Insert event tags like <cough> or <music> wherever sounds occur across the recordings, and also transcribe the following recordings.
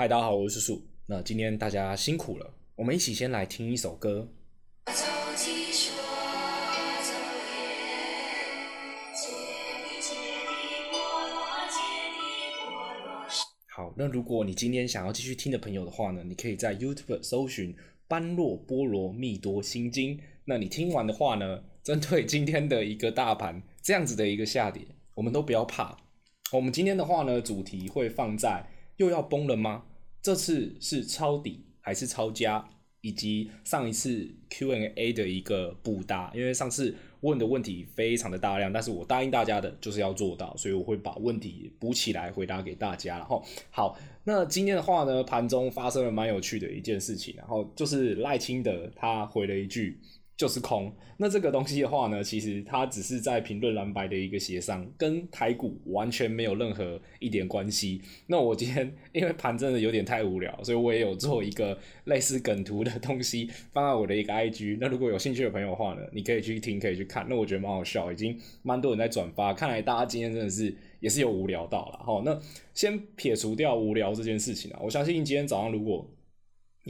嗨，大家好，我是叔叔。那今天大家辛苦了，我们一起先来听一首歌。好，那如果你今天想要继续听的朋友的话呢，你可以在 YouTube 搜寻《般若波罗蜜多心经》。那你听完的话呢，针对今天的一个大盘这样子的一个下跌，我们都不要怕。我们今天的话呢，主题会放在又要崩了吗？这次是抄底还是抄家，以及上一次 Q&A 的一个补答，因为上次问的问题非常的大量，但是我答应大家的就是要做到，所以我会把问题补起来回答给大家。然后好，那今天的话呢，盘中发生了蛮有趣的一件事情，然后就是赖清德他回了一句。就是空，那这个东西的话呢，其实它只是在评论蓝白的一个协商，跟台股完全没有任何一点关系。那我今天因为盘真的有点太无聊，所以我也有做一个类似梗图的东西放在我的一个 IG。那如果有兴趣的朋友的话呢，你可以去听，可以去看。那我觉得蛮好笑，已经蛮多人在转发。看来大家今天真的是也是有无聊到了哈。那先撇除掉无聊这件事情啊，我相信今天早上如果。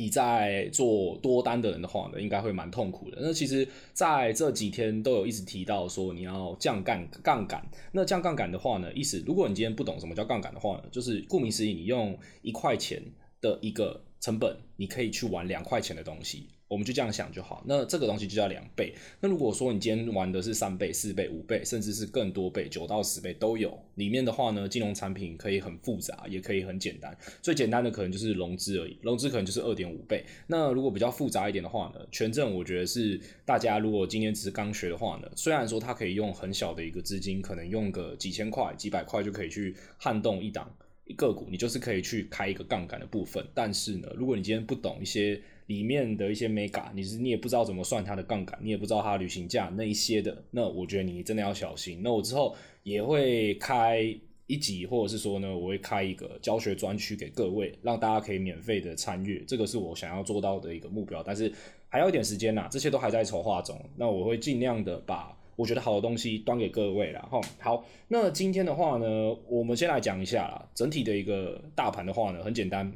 你在做多单的人的话呢，应该会蛮痛苦的。那其实在这几天都有一直提到说你要降杠杠杆。那降杠杆的话呢，意思如果你今天不懂什么叫杠杆的话呢，就是顾名思义，你用一块钱的一个成本，你可以去玩两块钱的东西。我们就这样想就好，那这个东西就叫两倍。那如果说你今天玩的是三倍、四倍、五倍，甚至是更多倍，九到十倍都有。里面的话呢，金融产品可以很复杂，也可以很简单。最简单的可能就是融资而已，融资可能就是二点五倍。那如果比较复杂一点的话呢，权证我觉得是大家如果今天只是刚学的话呢，虽然说它可以用很小的一个资金，可能用个几千块、几百块就可以去撼动一档个股，你就是可以去开一个杠杆的部分。但是呢，如果你今天不懂一些，里面的一些 mega，你是你也不知道怎么算它的杠杆，你也不知道它的旅行价那一些的，那我觉得你真的要小心。那我之后也会开一集，或者是说呢，我会开一个教学专区给各位，让大家可以免费的参与。这个是我想要做到的一个目标，但是还要一点时间呐，这些都还在筹划中。那我会尽量的把我觉得好的东西端给各位啦。哈。好，那今天的话呢，我们先来讲一下啦，整体的一个大盘的话呢，很简单。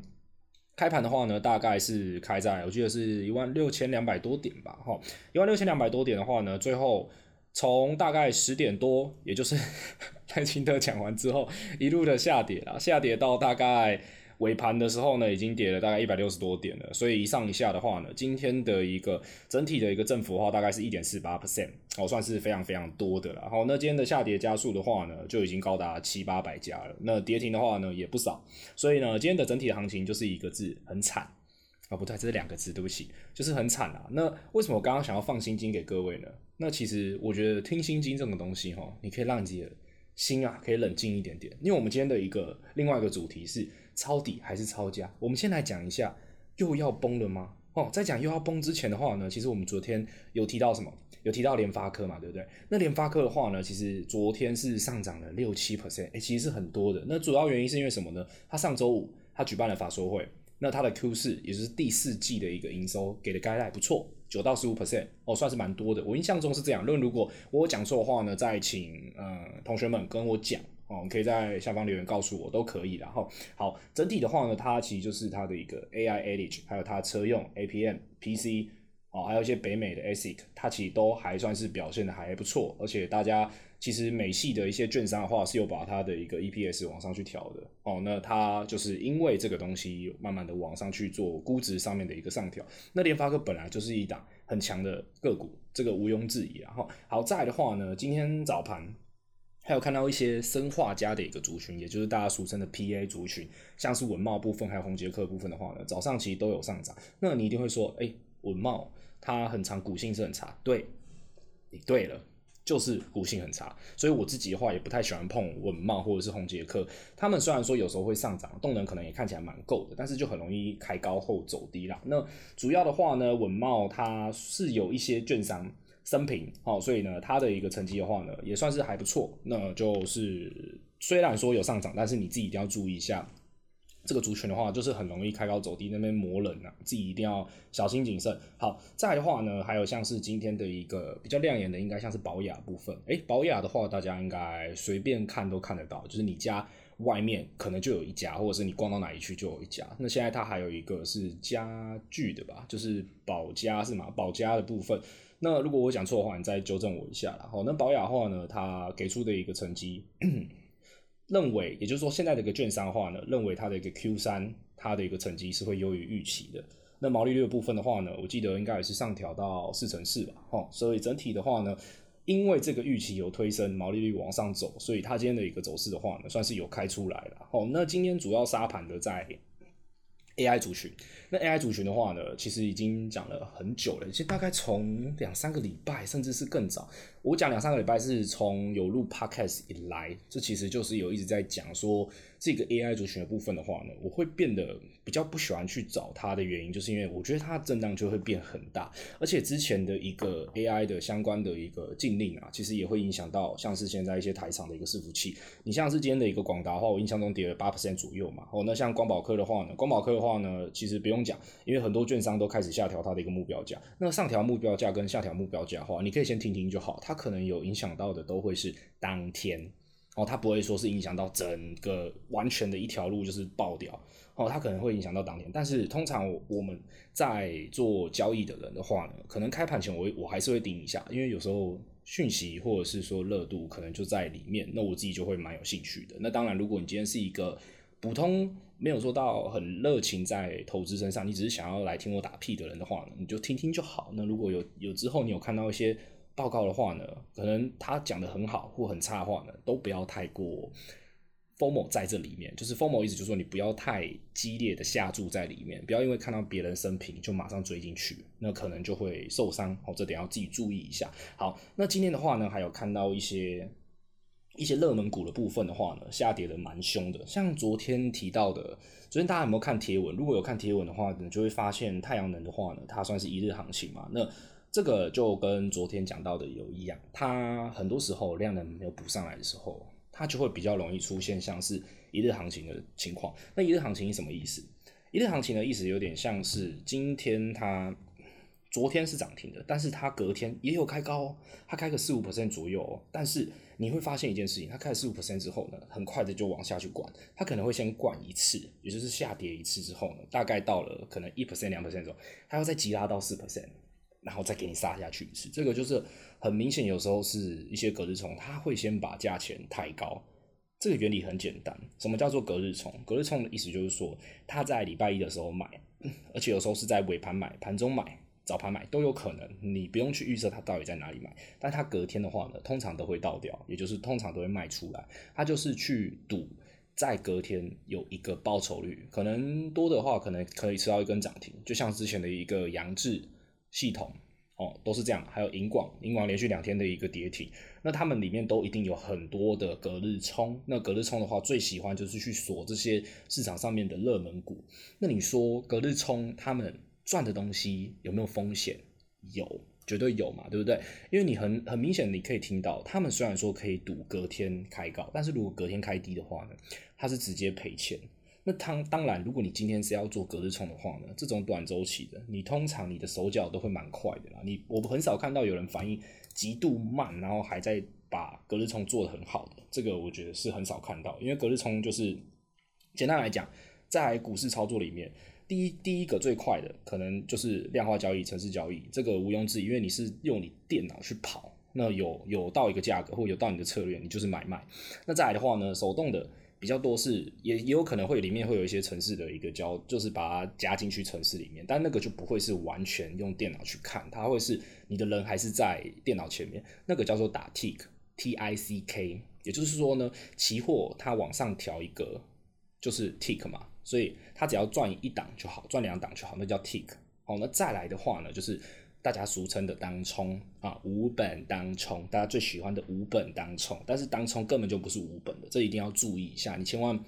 开盘的话呢，大概是开在我记得是一万六千两百多点吧，哈，一万六千两百多点的话呢，最后从大概十点多，也就是 <laughs> 赖清德讲完之后，一路的下跌了，下跌到大概。尾盘的时候呢，已经跌了大概一百六十多点了，所以一上一下的话呢，今天的一个整体的一个振幅的话，大概是一点四八 percent，哦，算是非常非常多的了。好，那今天的下跌家数的话呢，就已经高达七八百家了。那跌停的话呢，也不少。所以呢，今天的整体行情就是一个字，很惨啊，不对，这是两个字，对不起，就是很惨啊。那为什么我刚刚想要放心经给各位呢？那其实我觉得听心经这种东西哈，你可以让你自己的心啊可以冷静一点点，因为我们今天的一个另外一个主题是。抄底还是抄家？我们先来讲一下，又要崩了吗？哦，在讲又要崩之前的话呢，其实我们昨天有提到什么？有提到联发科嘛，对不对？那联发科的话呢，其实昨天是上涨了六七 percent，哎，其实是很多的。那主要原因是因为什么呢？他上周五他举办了法说会，那他的 Q 四也就是第四季的一个营收给的 guidance 不错，九到十五 percent，哦，算是蛮多的。我印象中是这样。论如果我讲错的话呢，再请呃同学们跟我讲。哦，可以在下方留言告诉我都可以。然后，好，整体的话呢，它其实就是它的一个 AI Edge，还有它车用 APM PC，哦，还有一些北美的 ASIC，它其实都还算是表现的还不错。而且大家其实美系的一些券商的话是有把它的一个 EPS 往上去调的。哦，那它就是因为这个东西慢慢的往上去做估值上面的一个上调。那联发科本来就是一档很强的个股，这个毋庸置疑。然后，好在的话呢，今天早盘。还有看到一些生化家的一个族群，也就是大家俗称的 PA 族群，像是文茂部分还有宏捷科部分的话呢，早上其实都有上涨。那你一定会说，哎、欸，稳懋它很长，股性是很差。对，你对了，就是股性很差。所以我自己的话也不太喜欢碰文茂或者是宏捷科。他们虽然说有时候会上涨，动能可能也看起来蛮够的，但是就很容易开高后走低啦。那主要的话呢，文茂它是有一些券商。升平，好，所以呢，它的一个成绩的话呢，也算是还不错。那就是虽然说有上涨，但是你自己一定要注意一下，这个族群的话，就是很容易开高走低，那边磨人啊，自己一定要小心谨慎。好，再的话呢，还有像是今天的一个比较亮眼的，应该像是保雅部分。诶，保雅的话，大家应该随便看都看得到，就是你家外面可能就有一家，或者是你逛到哪里去就有一家。那现在它还有一个是家具的吧，就是宝家是吗？宝家的部分。那如果我讲错的话，你再纠正我一下啦。好，那保雅话呢，它给出的一个成绩，认为也就是说现在的一个券商的话呢，认为它的一个 Q 三它的一个成绩是会优于预期的。那毛利率的部分的话呢，我记得应该也是上调到四成四吧。哈，所以整体的话呢。因为这个预期有推升，毛利率往上走，所以它今天的一个走势的话呢，算是有开出来了。哦，那今天主要杀盘的在 AI 族群。那 AI 族群的话呢，其实已经讲了很久了，其实大概从两三个礼拜，甚至是更早。我讲两三个礼拜是从有录 Podcast 以来，这其实就是有一直在讲说。这个 AI 族群的部分的话呢，我会变得比较不喜欢去找它的原因，就是因为我觉得它的震荡就会变很大，而且之前的一个 AI 的相关的一个禁令啊，其实也会影响到像是现在一些台厂的一个伺服器。你像是今天的一个广达的话，我印象中跌了八 percent 左右嘛。哦，那像光宝科的话呢，光宝科的话呢，其实不用讲，因为很多券商都开始下调它的一个目标价。那上调目标价跟下调目标价的话，你可以先听听就好，它可能有影响到的都会是当天。哦，它不会说是影响到整个完全的一条路就是爆掉，哦，它可能会影响到当天，但是通常我们在做交易的人的话呢，可能开盘前我我还是会盯一下，因为有时候讯息或者是说热度可能就在里面，那我自己就会蛮有兴趣的。那当然，如果你今天是一个普通没有做到很热情在投资身上，你只是想要来听我打屁的人的话呢，你就听听就好。那如果有有之后你有看到一些。报告的话呢，可能他讲的很好或很差的话呢，都不要太过 FOMO 在这里面。就是 Formo 意思就是说，你不要太激烈的下注在里面，不要因为看到别人生平就马上追进去，那可能就会受伤。好，这点要自己注意一下。好，那今天的话呢，还有看到一些一些热门股的部分的话呢，下跌的蛮凶的。像昨天提到的，昨天大家有没有看贴文？如果有看贴文的话，你就会发现太阳能的话呢，它算是一日行情嘛。那这个就跟昨天讲到的有一样，它很多时候量能没有补上来的时候，它就会比较容易出现像是一日行情的情况。那一日行情是什么意思？一日行情的意思有点像是今天它昨天是涨停的，但是它隔天也有开高，它开个四五 percent 左右，但是你会发现一件事情，它开四五 percent 之后呢，很快的就往下去灌，它可能会先灌一次，也就是下跌一次之后呢，大概到了可能一 percent 两 percent 之后，它要再急拉到四 percent。然后再给你杀下去一次，这个就是很明显，有时候是一些隔日冲，它会先把价钱抬高。这个原理很简单，什么叫做隔日冲？隔日冲的意思就是说，他在礼拜一的时候买，而且有时候是在尾盘买、盘中买、早盘买都有可能，你不用去预测它到底在哪里买。但它隔天的话呢，通常都会倒掉，也就是通常都会卖出来。它就是去赌在隔天有一个报酬率，可能多的话，可能可以吃到一根涨停，就像之前的一个杨志。系统哦，都是这样，还有银广，银广连续两天的一个跌停，那他们里面都一定有很多的隔日冲。那隔日冲的话，最喜欢就是去锁这些市场上面的热门股。那你说隔日冲他们赚的东西有没有风险？有，绝对有嘛，对不对？因为你很很明显，你可以听到他们虽然说可以赌隔天开高，但是如果隔天开低的话呢，他是直接赔钱。那当当然，如果你今天是要做隔日冲的话呢，这种短周期的，你通常你的手脚都会蛮快的啦。你我很少看到有人反应极度慢，然后还在把隔日冲做得很好的，这个我觉得是很少看到。因为隔日冲就是简单来讲，在股市操作里面，第一第一个最快的可能就是量化交易、程式交易，这个毋庸置疑，因为你是用你电脑去跑，那有有到一个价格或有到你的策略，你就是买卖。那再来的话呢，手动的。比较多是也也有可能会里面会有一些城市的一个交，就是把它加进去城市里面，但那个就不会是完全用电脑去看，它会是你的人还是在电脑前面，那个叫做打 tick t i c k，也就是说呢，期货它往上调一个就是 tick 嘛，所以它只要赚一档就好，赚两档就好，那叫 tick。好，那再来的话呢，就是。大家俗称的当冲啊，无本当冲，大家最喜欢的无本当冲，但是当冲根本就不是无本的，这一定要注意一下。你千万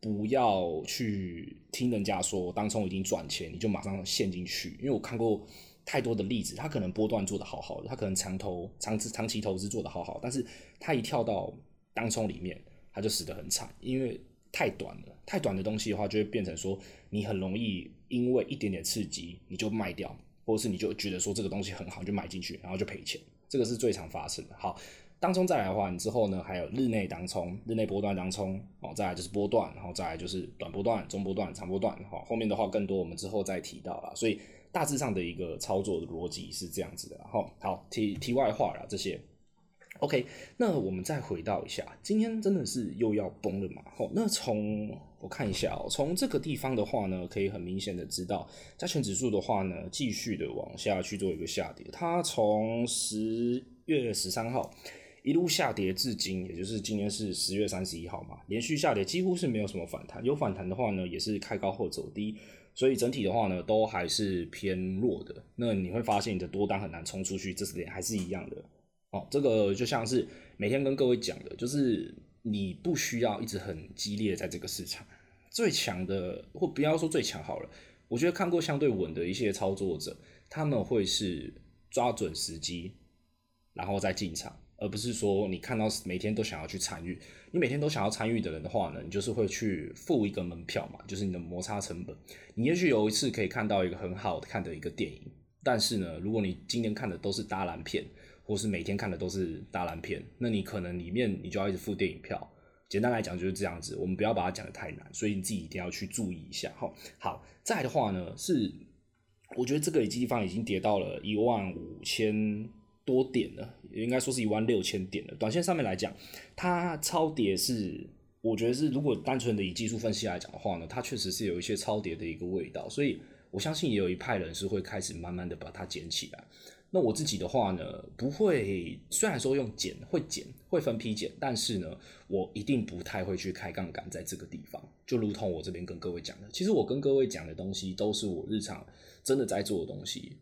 不要去听人家说当冲已经赚钱，你就马上陷进去。因为我看过太多的例子，他可能波段做得好好的，他可能长投长长期投资做得好好，但是他一跳到当冲里面，他就死得很惨，因为太短了，太短的东西的话，就会变成说你很容易因为一点点刺激你就卖掉。或是你就觉得说这个东西很好，就买进去，然后就赔钱，这个是最常发生的。好，当中再来的话，你之后呢还有日内当冲、日内波段当冲，哦，再来就是波段，然后再来就是短波段、中波段、长波段，好，后面的话更多我们之后再提到啦。所以大致上的一个操作的逻辑是这样子的，然后好题题外话啦，这些。OK，那我们再回到一下，今天真的是又要崩了嘛？好，那从我看一下哦，从这个地方的话呢，可以很明显的知道，加权指数的话呢，继续的往下去做一个下跌。它从十月十三号一路下跌至今，也就是今天是十月三十一号嘛，连续下跌几乎是没有什么反弹，有反弹的话呢，也是开高后走低，所以整体的话呢，都还是偏弱的。那你会发现你的多单很难冲出去，这是点还是一样的。哦，这个就像是每天跟各位讲的，就是你不需要一直很激烈在这个市场最强的，或不要说最强好了。我觉得看过相对稳的一些操作者，他们会是抓准时机，然后再进场，而不是说你看到每天都想要去参与。你每天都想要参与的人的话呢，你就是会去付一个门票嘛，就是你的摩擦成本。你也许有一次可以看到一个很好看的一个电影，但是呢，如果你今天看的都是大烂片。或是每天看的都是大烂片，那你可能里面你就要一直付电影票。简单来讲就是这样子，我们不要把它讲得太难，所以你自己一定要去注意一下。好，好，再的话呢，是我觉得这个地方已经跌到了一万五千多点了，应该说是一万六千点了。短线上面来讲，它超跌是，我觉得是如果单纯的以技术分析来讲的话呢，它确实是有一些超跌的一个味道，所以我相信也有一派人是会开始慢慢的把它捡起来。那我自己的话呢，不会，虽然说用减会减会分批减，但是呢，我一定不太会去开杠杆在这个地方。就如同我这边跟各位讲的，其实我跟各位讲的东西都是我日常真的在做的东西，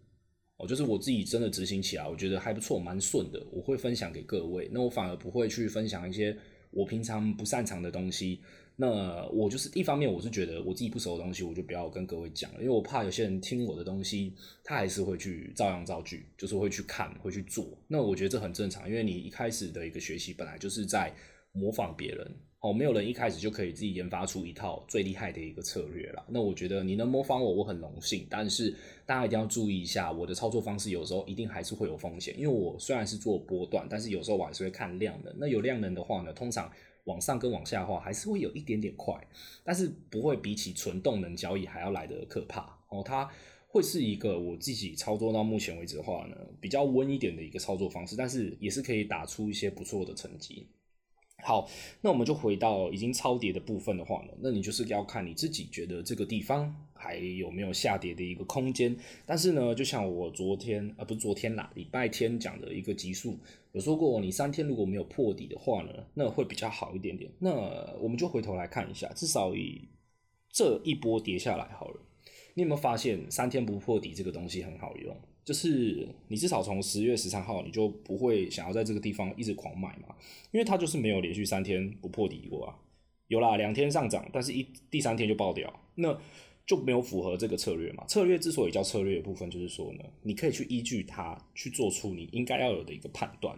哦，就是我自己真的执行起来，我觉得还不错，蛮顺的，我会分享给各位。那我反而不会去分享一些我平常不擅长的东西。那我就是一方面，我是觉得我自己不熟的东西，我就不要跟各位讲了，因为我怕有些人听我的东西，他还是会去照样造句，就是会去看，会去做。那我觉得这很正常，因为你一开始的一个学习本来就是在模仿别人哦，没有人一开始就可以自己研发出一套最厉害的一个策略啦。那我觉得你能模仿我，我很荣幸，但是大家一定要注意一下，我的操作方式有时候一定还是会有风险，因为我虽然是做波段，但是有时候我还是会看量能。那有量能的话呢，通常。往上跟往下的话，还是会有一点点快，但是不会比起纯动能交易还要来的可怕哦。它会是一个我自己操作到目前为止的话呢，比较温一点的一个操作方式，但是也是可以打出一些不错的成绩。好，那我们就回到已经超跌的部分的话呢，那你就是要看你自己觉得这个地方还有没有下跌的一个空间。但是呢，就像我昨天啊，不是昨天啦，礼拜天讲的一个集数有说过，你三天如果没有破底的话呢，那会比较好一点点。那我们就回头来看一下，至少以这一波跌下来好了，你有没有发现三天不破底这个东西很好用？就是你至少从十月十三号，你就不会想要在这个地方一直狂买嘛，因为它就是没有连续三天不破底过啊。有啦，两天上涨，但是一第三天就爆掉，那就没有符合这个策略嘛。策略之所以叫策略的部分，就是说呢，你可以去依据它去做出你应该要有的一个判断。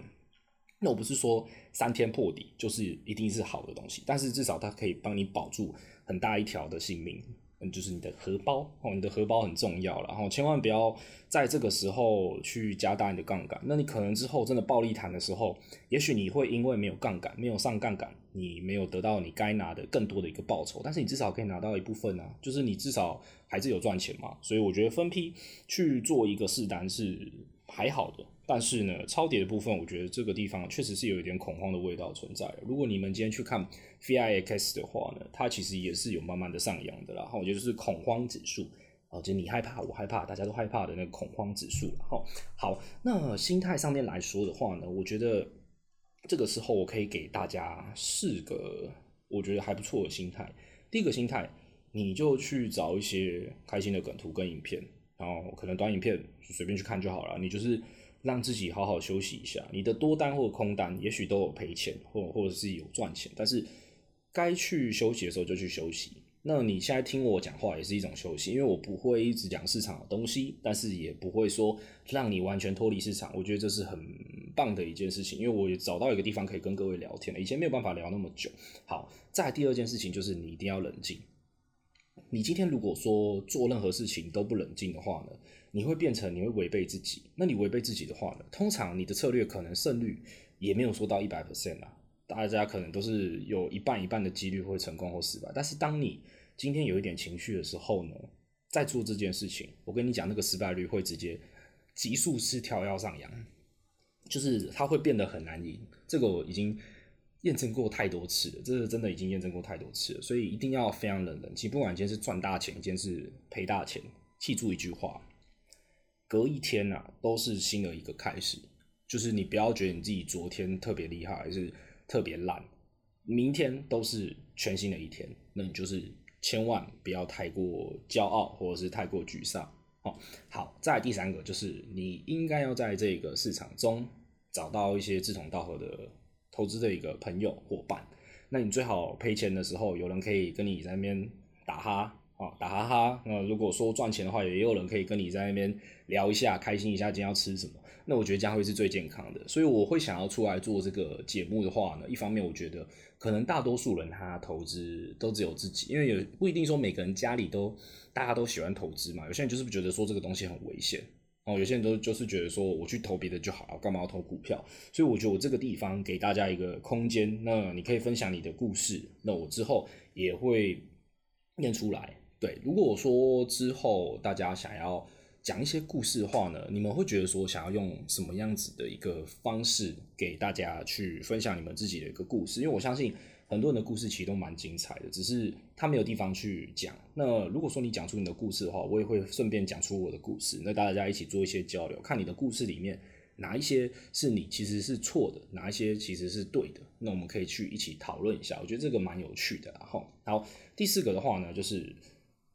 那我不是说三天破底就是一定是好的东西，但是至少它可以帮你保住很大一条的性命。嗯，就是你的荷包哦，你的荷包很重要，然后千万不要在这个时候去加大你的杠杆。那你可能之后真的暴力弹的时候，也许你会因为没有杠杆，没有上杠杆，你没有得到你该拿的更多的一个报酬，但是你至少可以拿到一部分啊，就是你至少还是有赚钱嘛。所以我觉得分批去做一个试单是还好的。但是呢，超跌的部分，我觉得这个地方确实是有一点恐慌的味道存在。如果你们今天去看 VIX 的话呢，它其实也是有慢慢的上扬的啦。然后我觉得就是恐慌指数，哦，就你害怕，我害怕，大家都害怕的那个恐慌指数。好，好，那心态上面来说的话呢，我觉得这个时候我可以给大家四个我觉得还不错的心态。第一个心态，你就去找一些开心的梗图跟影片，然后可能短影片随便去看就好了，你就是。让自己好好休息一下，你的多单或空单也许都有赔钱，或或者是有赚钱，但是该去休息的时候就去休息。那你现在听我讲话也是一种休息，因为我不会一直讲市场的东西，但是也不会说让你完全脱离市场。我觉得这是很棒的一件事情，因为我也找到一个地方可以跟各位聊天了，以前没有办法聊那么久。好，再第二件事情就是你一定要冷静。你今天如果说做任何事情都不冷静的话呢，你会变成你会违背自己。那你违背自己的话呢，通常你的策略可能胜率也没有说到一百 percent 啊，大家可能都是有一半一半的几率会成功或失败。但是当你今天有一点情绪的时候呢，在做这件事情，我跟你讲，那个失败率会直接急速式跳跃上扬，就是它会变得很难赢。这个我已经验证过太多次了，这是真的已经验证过太多次了，所以一定要非常冷冷静。不管今天是赚大钱，今天是赔大钱，记住一句话：隔一天啊，都是新的一个开始。就是你不要觉得你自己昨天特别厉害，还是特别烂，明天都是全新的一天。那你就是千万不要太过骄傲，或者是太过沮丧。好，好，再第三个就是你应该要在这个市场中找到一些志同道合的投资的一个朋友伙伴。那你最好赔钱的时候，有人可以跟你在那边打哈。啊，打哈哈。那如果说赚钱的话，也有人可以跟你在那边聊一下，开心一下，今天要吃什么？那我觉得这样会是最健康的。所以我会想要出来做这个节目的话呢，一方面我觉得可能大多数人他投资都只有自己，因为有不一定说每个人家里都大家都喜欢投资嘛。有些人就是觉得说这个东西很危险哦，有些人都就是觉得说我去投别的就好，干嘛要投股票？所以我觉得我这个地方给大家一个空间，那你可以分享你的故事，那我之后也会念出来。对，如果说之后大家想要讲一些故事的话呢，你们会觉得说想要用什么样子的一个方式给大家去分享你们自己的一个故事？因为我相信很多人的故事其实都蛮精彩的，只是他没有地方去讲。那如果说你讲出你的故事的话，我也会顺便讲出我的故事，那大家一起做一些交流，看你的故事里面哪一些是你其实是错的，哪一些其实是对的，那我们可以去一起讨论一下。我觉得这个蛮有趣的。然后，好，第四个的话呢，就是。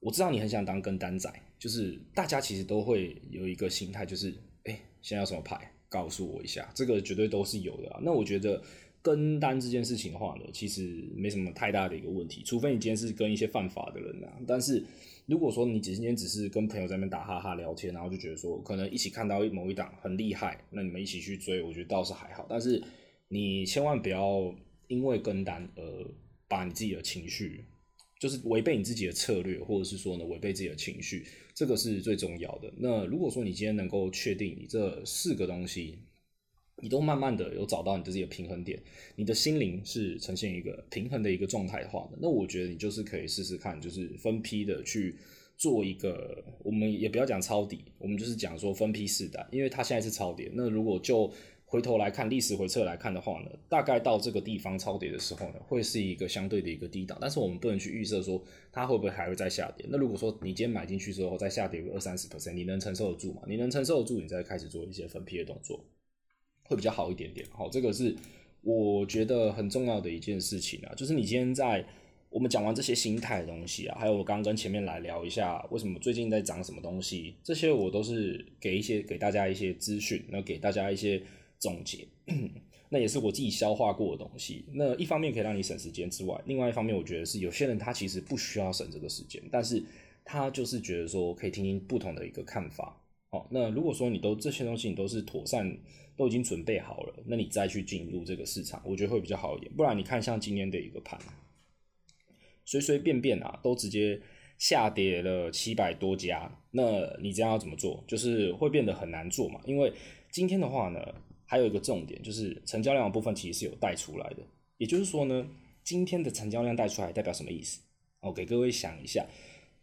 我知道你很想当跟单仔，就是大家其实都会有一个心态，就是哎，现在有什么牌，告诉我一下，这个绝对都是有的啊。那我觉得跟单这件事情的话呢，其实没什么太大的一个问题，除非你今天是跟一些犯法的人啊。但是如果说你今天只是跟朋友在那边打哈哈聊天，然后就觉得说可能一起看到某一档很厉害，那你们一起去追，我觉得倒是还好。但是你千万不要因为跟单而把你自己的情绪。就是违背你自己的策略，或者是说呢，违背自己的情绪，这个是最重要的。那如果说你今天能够确定你这四个东西，你都慢慢的有找到你自己的平衡点，你的心灵是呈现一个平衡的一个状态的话呢，那我觉得你就是可以试试看，就是分批的去做一个，我们也不要讲抄底，我们就是讲说分批试单，因为它现在是抄底。那如果就回头来看历史回测来看的话呢，大概到这个地方超跌的时候呢，会是一个相对的一个低档，但是我们不能去预设说它会不会还会再下跌。那如果说你今天买进去之后再下跌个二三十 percent，你能承受得住吗？你能承受得住，你再开始做一些分批的动作，会比较好一点点。好，这个是我觉得很重要的一件事情啊，就是你今天在我们讲完这些心态的东西啊，还有我刚刚跟前面来聊一下为什么最近在涨什么东西，这些我都是给一些给大家一些资讯，然后给大家一些。总结，<clears throat> 那也是我自己消化过的东西。那一方面可以让你省时间之外，另外一方面我觉得是有些人他其实不需要省这个时间，但是他就是觉得说可以听听不同的一个看法。好，那如果说你都这些东西你都是妥善都已经准备好了，那你再去进入这个市场，我觉得会比较好一点。不然你看像今天的一个盘，随随便便啊都直接下跌了七百多家，那你这样要怎么做？就是会变得很难做嘛，因为今天的话呢。还有一个重点就是成交量的部分其实是有带出来的，也就是说呢，今天的成交量带出来代表什么意思？哦给各位想一下，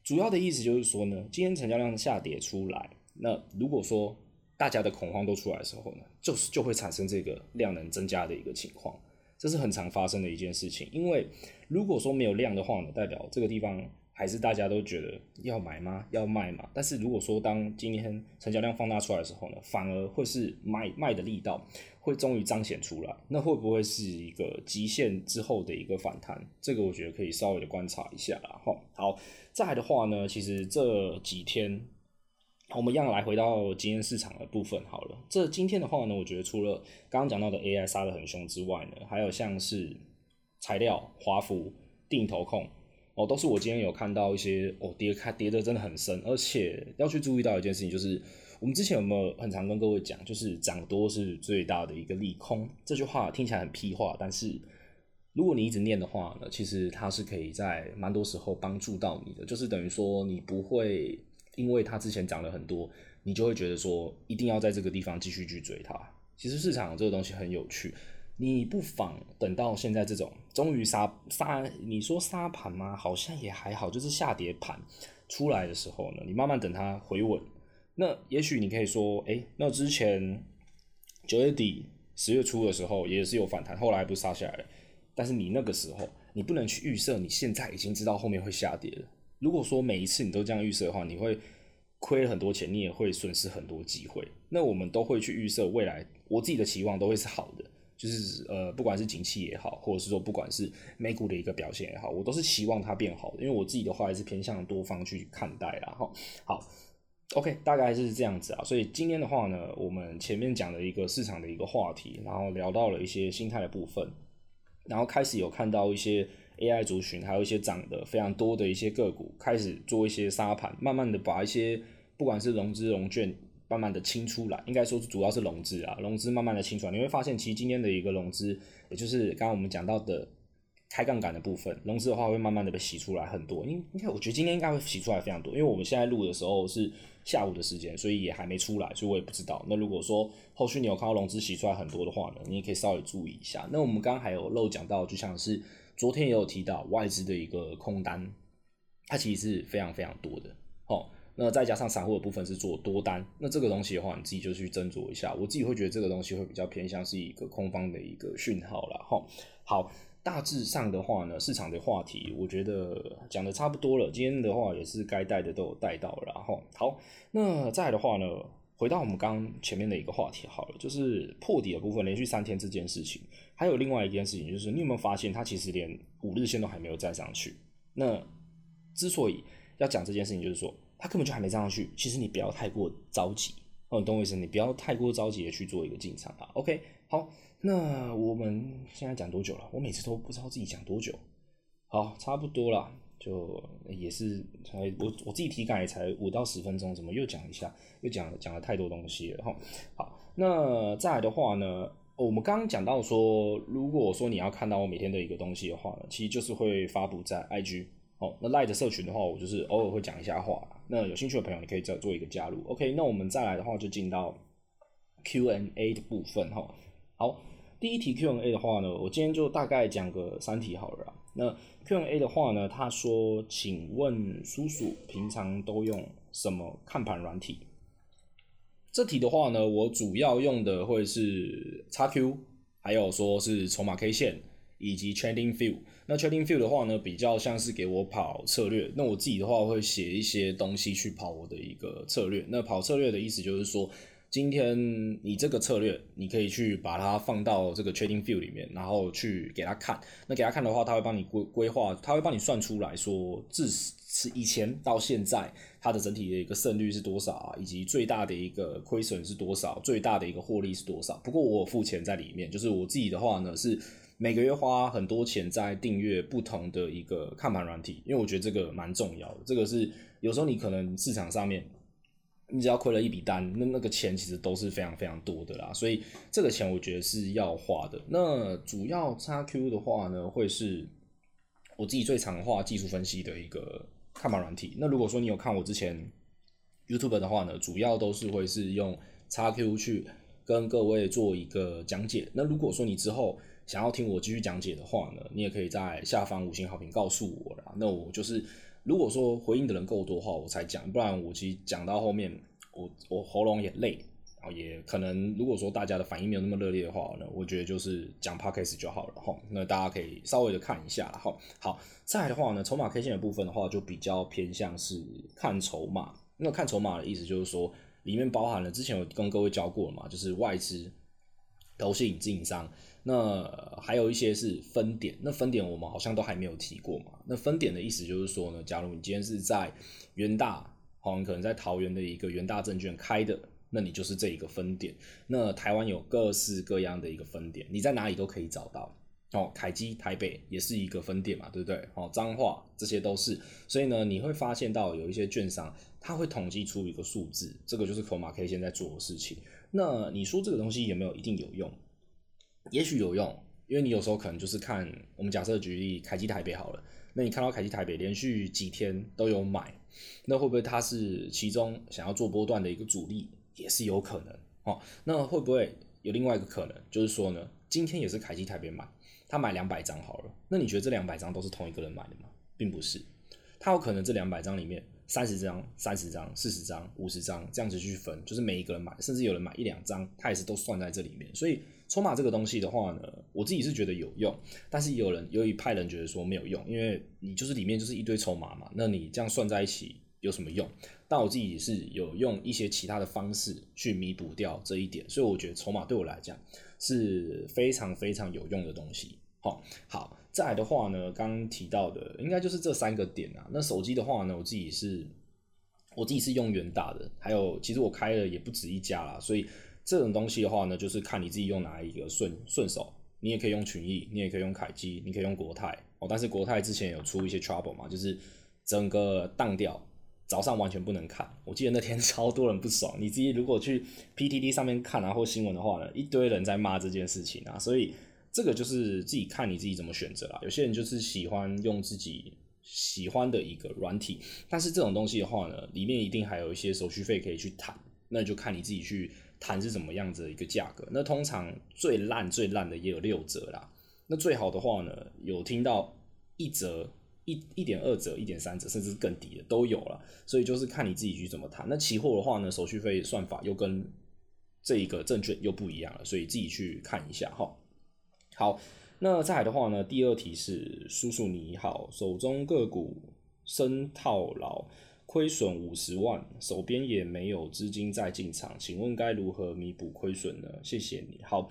主要的意思就是说呢，今天成交量下跌出来，那如果说大家的恐慌都出来的时候呢，就是就会产生这个量能增加的一个情况，这是很常发生的一件事情。因为如果说没有量的话呢，代表这个地方。还是大家都觉得要买吗？要卖吗？但是如果说当今天成交量放大出来的时候呢，反而会是卖卖的力道会终于彰显出来，那会不会是一个极限之后的一个反弹？这个我觉得可以稍微的观察一下啦。好，好，再来的话呢，其实这几天我们一样来回到今天市场的部分好了。这今天的话呢，我觉得除了刚刚讲到的 AI 杀得很凶之外呢，还有像是材料、华孚、定投控。哦，都是我今天有看到一些哦，跌开跌的真的很深，而且要去注意到一件事情，就是我们之前有没有很常跟各位讲，就是涨多是最大的一个利空。这句话听起来很屁话，但是如果你一直念的话呢，其实它是可以在蛮多时候帮助到你的，就是等于说你不会因为它之前涨了很多，你就会觉得说一定要在这个地方继续去追它。其实市场这个东西很有趣，你不妨等到现在这种终于杀杀，你说杀盘吗？好像也还好，就是下跌盘出来的时候呢，你慢慢等它回稳。那也许你可以说，哎，那之前九月底十月初的时候也是有反弹，后来不是杀下来了。但是你那个时候，你不能去预设，你现在已经知道后面会下跌了。如果说每一次你都这样预设的话，你会亏了很多钱，你也会损失很多机会。那我们都会去预设未来，我自己的期望都会是好的，就是呃，不管是景气也好，或者是说不管是美股的一个表现也好，我都是希望它变好的。因为我自己的话还是偏向多方去看待啦。哈。好，OK，大概是这样子啊。所以今天的话呢，我们前面讲了一个市场的一个话题，然后聊到了一些心态的部分。然后开始有看到一些 AI 族群，还有一些涨得非常多的一些个股，开始做一些沙盘，慢慢的把一些不管是融资融券，慢慢的清出来，应该说是主要是融资啊，融资慢慢的清出来，你会发现其实今天的一个融资，也就是刚刚我们讲到的。开杠杆的部分，融资的话会慢慢的被洗出来很多。应应该，我觉得今天应该会洗出来非常多，因为我们现在录的时候是下午的时间，所以也还没出来，所以我也不知道。那如果说后续你有看到融资洗出来很多的话呢，你也可以稍微注意一下。那我们刚刚还有漏讲到，就像是昨天也有提到外资的一个空单，它其实是非常非常多的。哦，那再加上散户的部分是做多单，那这个东西的话，你自己就去斟酌一下。我自己会觉得这个东西会比较偏向是一个空方的一个讯号了。哈，好。大致上的话呢，市场的话题我觉得讲的差不多了。今天的话也是该带的都有带到了，然后好，那再的话呢，回到我们刚前面的一个话题好了，就是破底的部分，连续三天这件事情，还有另外一件事情就是，你有没有发现它其实连五日线都还没有站上去？那之所以要讲这件事情，就是说他根本就还没站上去，其实你不要太过着急哦，你懂我意思？你不要太过着急的去做一个进场啊。OK，好。那我们现在讲多久了？我每次都不知道自己讲多久。好，差不多了，就也是才我我自己体感也才五到十分钟，怎么又讲一下？又讲讲了太多东西了哈。好，那再来的话呢，我们刚刚讲到说，如果说你要看到我每天的一个东西的话呢，其实就是会发布在 IG 哦。那 Line 社群的话，我就是偶尔会讲一下话。那有兴趣的朋友，你可以再做一个加入。OK，那我们再来的话，就进到 Q&A 的部分哈。好，第一题 Q&A 的话呢，我今天就大概讲个三题好了。那 Q&A 的话呢，他说：“请问叔叔平常都用什么看盘软体？”这题的话呢，我主要用的会是 XQ，还有说是筹码 K 线以及 Trading View。那 Trading View 的话呢，比较像是给我跑策略。那我自己的话会写一些东西去跑我的一个策略。那跑策略的意思就是说。今天你这个策略，你可以去把它放到这个 Trading View 里面，然后去给他看。那给他看的话，他会帮你规规划，他会帮你算出来说，自是以前到现在，它的整体的一个胜率是多少啊，以及最大的一个亏损是多少，最大的一个获利是多少。不过我有付钱在里面，就是我自己的话呢，是每个月花很多钱在订阅不同的一个看盘软体，因为我觉得这个蛮重要的。这个是有时候你可能市场上面。你只要亏了一笔单，那那个钱其实都是非常非常多的啦，所以这个钱我觉得是要花的。那主要 XQ 的话呢，会是我自己最常画技术分析的一个看盘软体。那如果说你有看我之前 YouTube 的话呢，主要都是会是用 XQ 去跟各位做一个讲解。那如果说你之后想要听我继续讲解的话呢，你也可以在下方五星好评告诉我啦。那我就是。如果说回应的人够多的话，我才讲，不然我其实讲到后面，我我喉咙也累，然后也可能如果说大家的反应没有那么热烈的话呢，我觉得就是讲 podcast 就好了哈。那大家可以稍微的看一下哈。好，再来的话呢，筹码 K 线的部分的话，就比较偏向是看筹码。那看筹码的意思就是说，里面包含了之前有跟各位教过了嘛，就是外资、投信、自营商。那还有一些是分点，那分点我们好像都还没有提过嘛。那分点的意思就是说呢，假如你今天是在元大，好，你可能在桃园的一个元大证券开的，那你就是这一个分点。那台湾有各式各样的一个分点，你在哪里都可以找到。哦，凯基台北也是一个分点嘛，对不对？哦，彰化这些都是。所以呢，你会发现到有一些券商，他会统计出一个数字，这个就是筹码 K 现在做的事情。那你说这个东西有没有一定有用？也许有用，因为你有时候可能就是看，我们假设举例凯基台北好了，那你看到凯基台北连续几天都有买，那会不会它是其中想要做波段的一个主力，也是有可能哦。那会不会有另外一个可能，就是说呢，今天也是凯基台北买，他买两百张好了，那你觉得这两百张都是同一个人买的吗？并不是，他有可能这两百张里面三十张、三十张、四十张、五十张这样子去分，就是每一个人买，甚至有人买一两张，他也是都算在这里面。所以筹码这个东西的话呢，我自己是觉得有用，但是有人有一派人觉得说没有用，因为你就是里面就是一堆筹码嘛，那你这样算在一起有什么用？但我自己是有用一些其他的方式去弥补掉这一点，所以我觉得筹码对我来讲是非常非常有用的东西。好，好，再来的话呢，刚提到的应该就是这三个点啊。那手机的话呢，我自己是，我自己是用元大的，还有其实我开了也不止一家啦，所以这种东西的话呢，就是看你自己用哪一个顺顺手。你也可以用群益，你也可以用凯基，你可以用国泰哦。但是国泰之前有出一些 trouble 嘛，就是整个当掉。早上完全不能看，我记得那天超多人不爽。你自己如果去 PTT 上面看啊或新闻的话呢，一堆人在骂这件事情啊。所以这个就是自己看你自己怎么选择啦。有些人就是喜欢用自己喜欢的一个软体，但是这种东西的话呢，里面一定还有一些手续费可以去谈，那就看你自己去谈是怎么样子的一个价格。那通常最烂最烂的也有六折啦，那最好的话呢，有听到一折。一一点二折、一点三折，甚至更低的都有了，所以就是看你自己去怎么谈。那期货的话呢，手续费算法又跟这一个证券又不一样了，所以自己去看一下哈。好，那再来的话呢，第二题是叔叔你好，手中个股深套牢，亏损五十万，手边也没有资金再进场，请问该如何弥补亏损呢？谢谢你。好。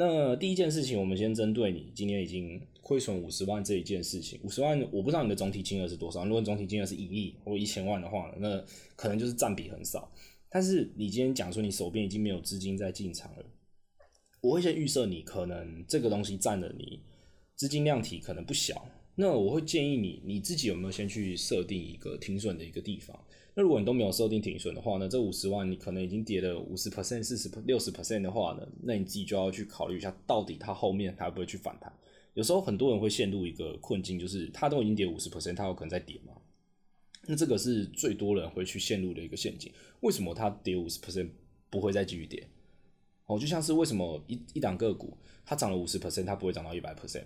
那第一件事情，我们先针对你今天已经亏损五十万这一件事情。五十万，我不知道你的总体金额是多少。如果总体金额是一亿或一千万的话，那可能就是占比很少。但是你今天讲说你手边已经没有资金在进场了，我会先预设你可能这个东西占了你资金量体可能不小。那我会建议你，你自己有没有先去设定一个停损的一个地方？那如果你都没有设定停损的话呢，这五十万你可能已经跌了五十 percent、四十、六十 percent 的话呢，那你自己就要去考虑一下，到底它后面它会不会去反弹？有时候很多人会陷入一个困境，就是它都已经跌五十 percent，它有可能再跌嘛？那这个是最多人会去陷入的一个陷阱。为什么它跌五十 percent 不会再继续跌？哦，就像是为什么一一档个股它涨了五十 percent，它不会涨到一百 percent？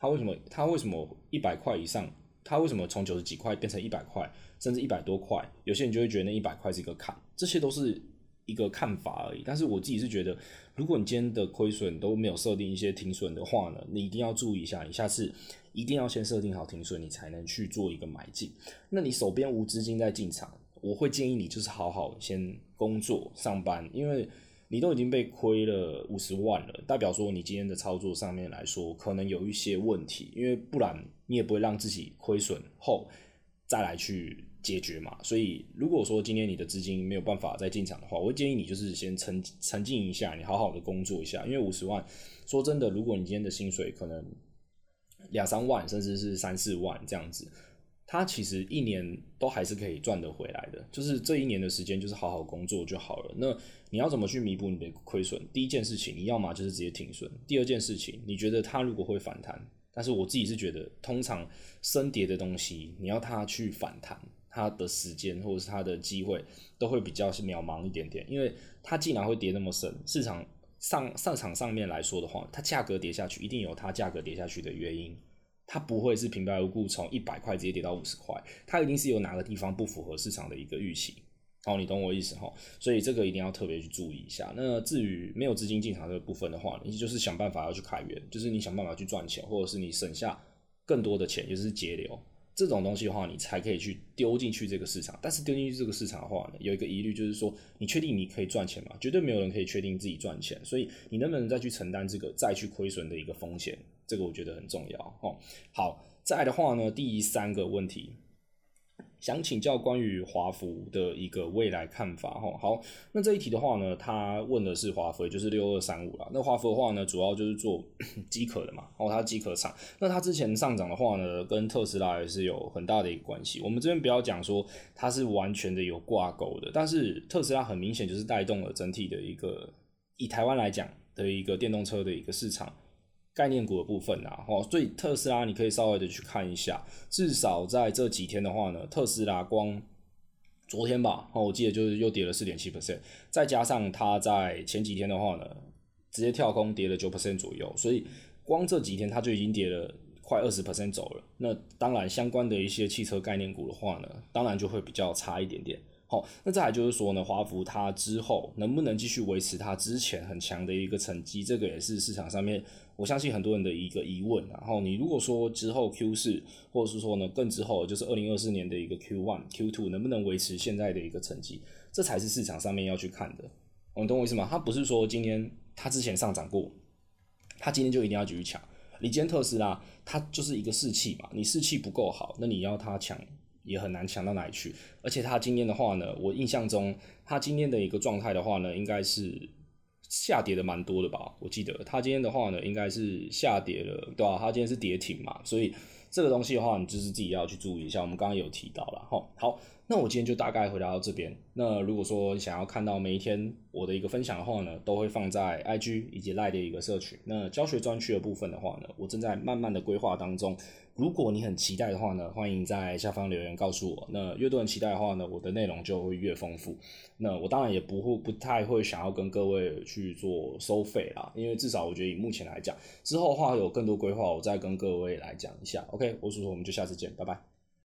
他为什么？他为什么一百块以上？他为什么从九十几块变成一百块，甚至一百多块？有些人就会觉得那一百块是一个坎，这些都是一个看法而已。但是我自己是觉得，如果你今天的亏损都没有设定一些停损的话呢，你一定要注意一下，你下次一定要先设定好停损，你才能去做一个买进。那你手边无资金在进场，我会建议你就是好好先工作上班，因为。你都已经被亏了五十万了，代表说你今天的操作上面来说可能有一些问题，因为不然你也不会让自己亏损后再来去解决嘛。所以如果说今天你的资金没有办法再进场的话，我会建议你就是先沉沉静一下，你好好的工作一下，因为五十万说真的，如果你今天的薪水可能两三万，甚至是三四万这样子。他其实一年都还是可以赚得回来的，就是这一年的时间就是好好工作就好了。那你要怎么去弥补你的亏损？第一件事情，你要么就是直接停损。第二件事情，你觉得它如果会反弹，但是我自己是觉得，通常升跌的东西，你要它去反弹，它的时间或者是它的机会都会比较是渺茫一点点，因为它既然会跌那么深，市场上上场上面来说的话，它价格跌下去，一定有它价格跌下去的原因。它不会是平白无故从一百块直接跌到五十块，它一定是有哪个地方不符合市场的一个预期。好，你懂我意思哈？所以这个一定要特别去注意一下。那至于没有资金进场这个部分的话，你就是想办法要去开源，就是你想办法去赚钱，或者是你省下更多的钱，就是节流。这种东西的话，你才可以去丢进去这个市场。但是丢进去这个市场的话呢，有一个疑虑就是说，你确定你可以赚钱吗？绝对没有人可以确定自己赚钱。所以你能不能再去承担这个再去亏损的一个风险？这个我觉得很重要。哦，好，再来的话呢，第三个问题。想请教关于华孚的一个未来看法哈。好，那这一题的话呢，他问的是华孚，就是六二三五啦。那华孚的话呢，主要就是做 <coughs> 机壳的嘛，然后它机壳厂。那它之前上涨的话呢，跟特斯拉也是有很大的一个关系。我们这边不要讲说它是完全的有挂钩的，但是特斯拉很明显就是带动了整体的一个以台湾来讲的一个电动车的一个市场。概念股的部分啊，哦，所以特斯拉你可以稍微的去看一下，至少在这几天的话呢，特斯拉光昨天吧，哦，我记得就是又跌了四点七 percent，再加上它在前几天的话呢，直接跳空跌了九 percent 左右，所以光这几天它就已经跌了快二十 percent 走了。那当然，相关的一些汽车概念股的话呢，当然就会比较差一点点。好，那再来就是说呢，华孚它之后能不能继续维持它之前很强的一个成绩，这个也是市场上面我相信很多人的一个疑问。然后你如果说之后 Q 四，或者是说呢更之后就是二零二四年的一个 Q one、Q two 能不能维持现在的一个成绩，这才是市场上面要去看的。你懂我意思吗？它不是说今天它之前上涨过，它今天就一定要继续抢。你今天特斯拉，它就是一个士气嘛，你士气不够好，那你要它抢。也很难强到哪里去，而且他今天的话呢，我印象中他今天的一个状态的话呢，应该是下跌的蛮多的吧？我记得他今天的话呢，应该是下跌了，对吧？他今天是跌停嘛，所以这个东西的话，你就是自己要去注意一下。我们刚刚有提到了，齁，好，那我今天就大概回答到这边。那如果说想要看到每一天我的一个分享的话呢，都会放在 IG 以及 Line 的一个社群。那教学专区的部分的话呢，我正在慢慢的规划当中。如果你很期待的话呢，欢迎在下方留言告诉我。那越多人期待的话呢，我的内容就会越丰富。那我当然也不会不太会想要跟各位去做收费啦，因为至少我觉得以目前来讲，之后的话有更多规划，我再跟各位来讲一下。OK，我是说，我们就下次见，拜拜。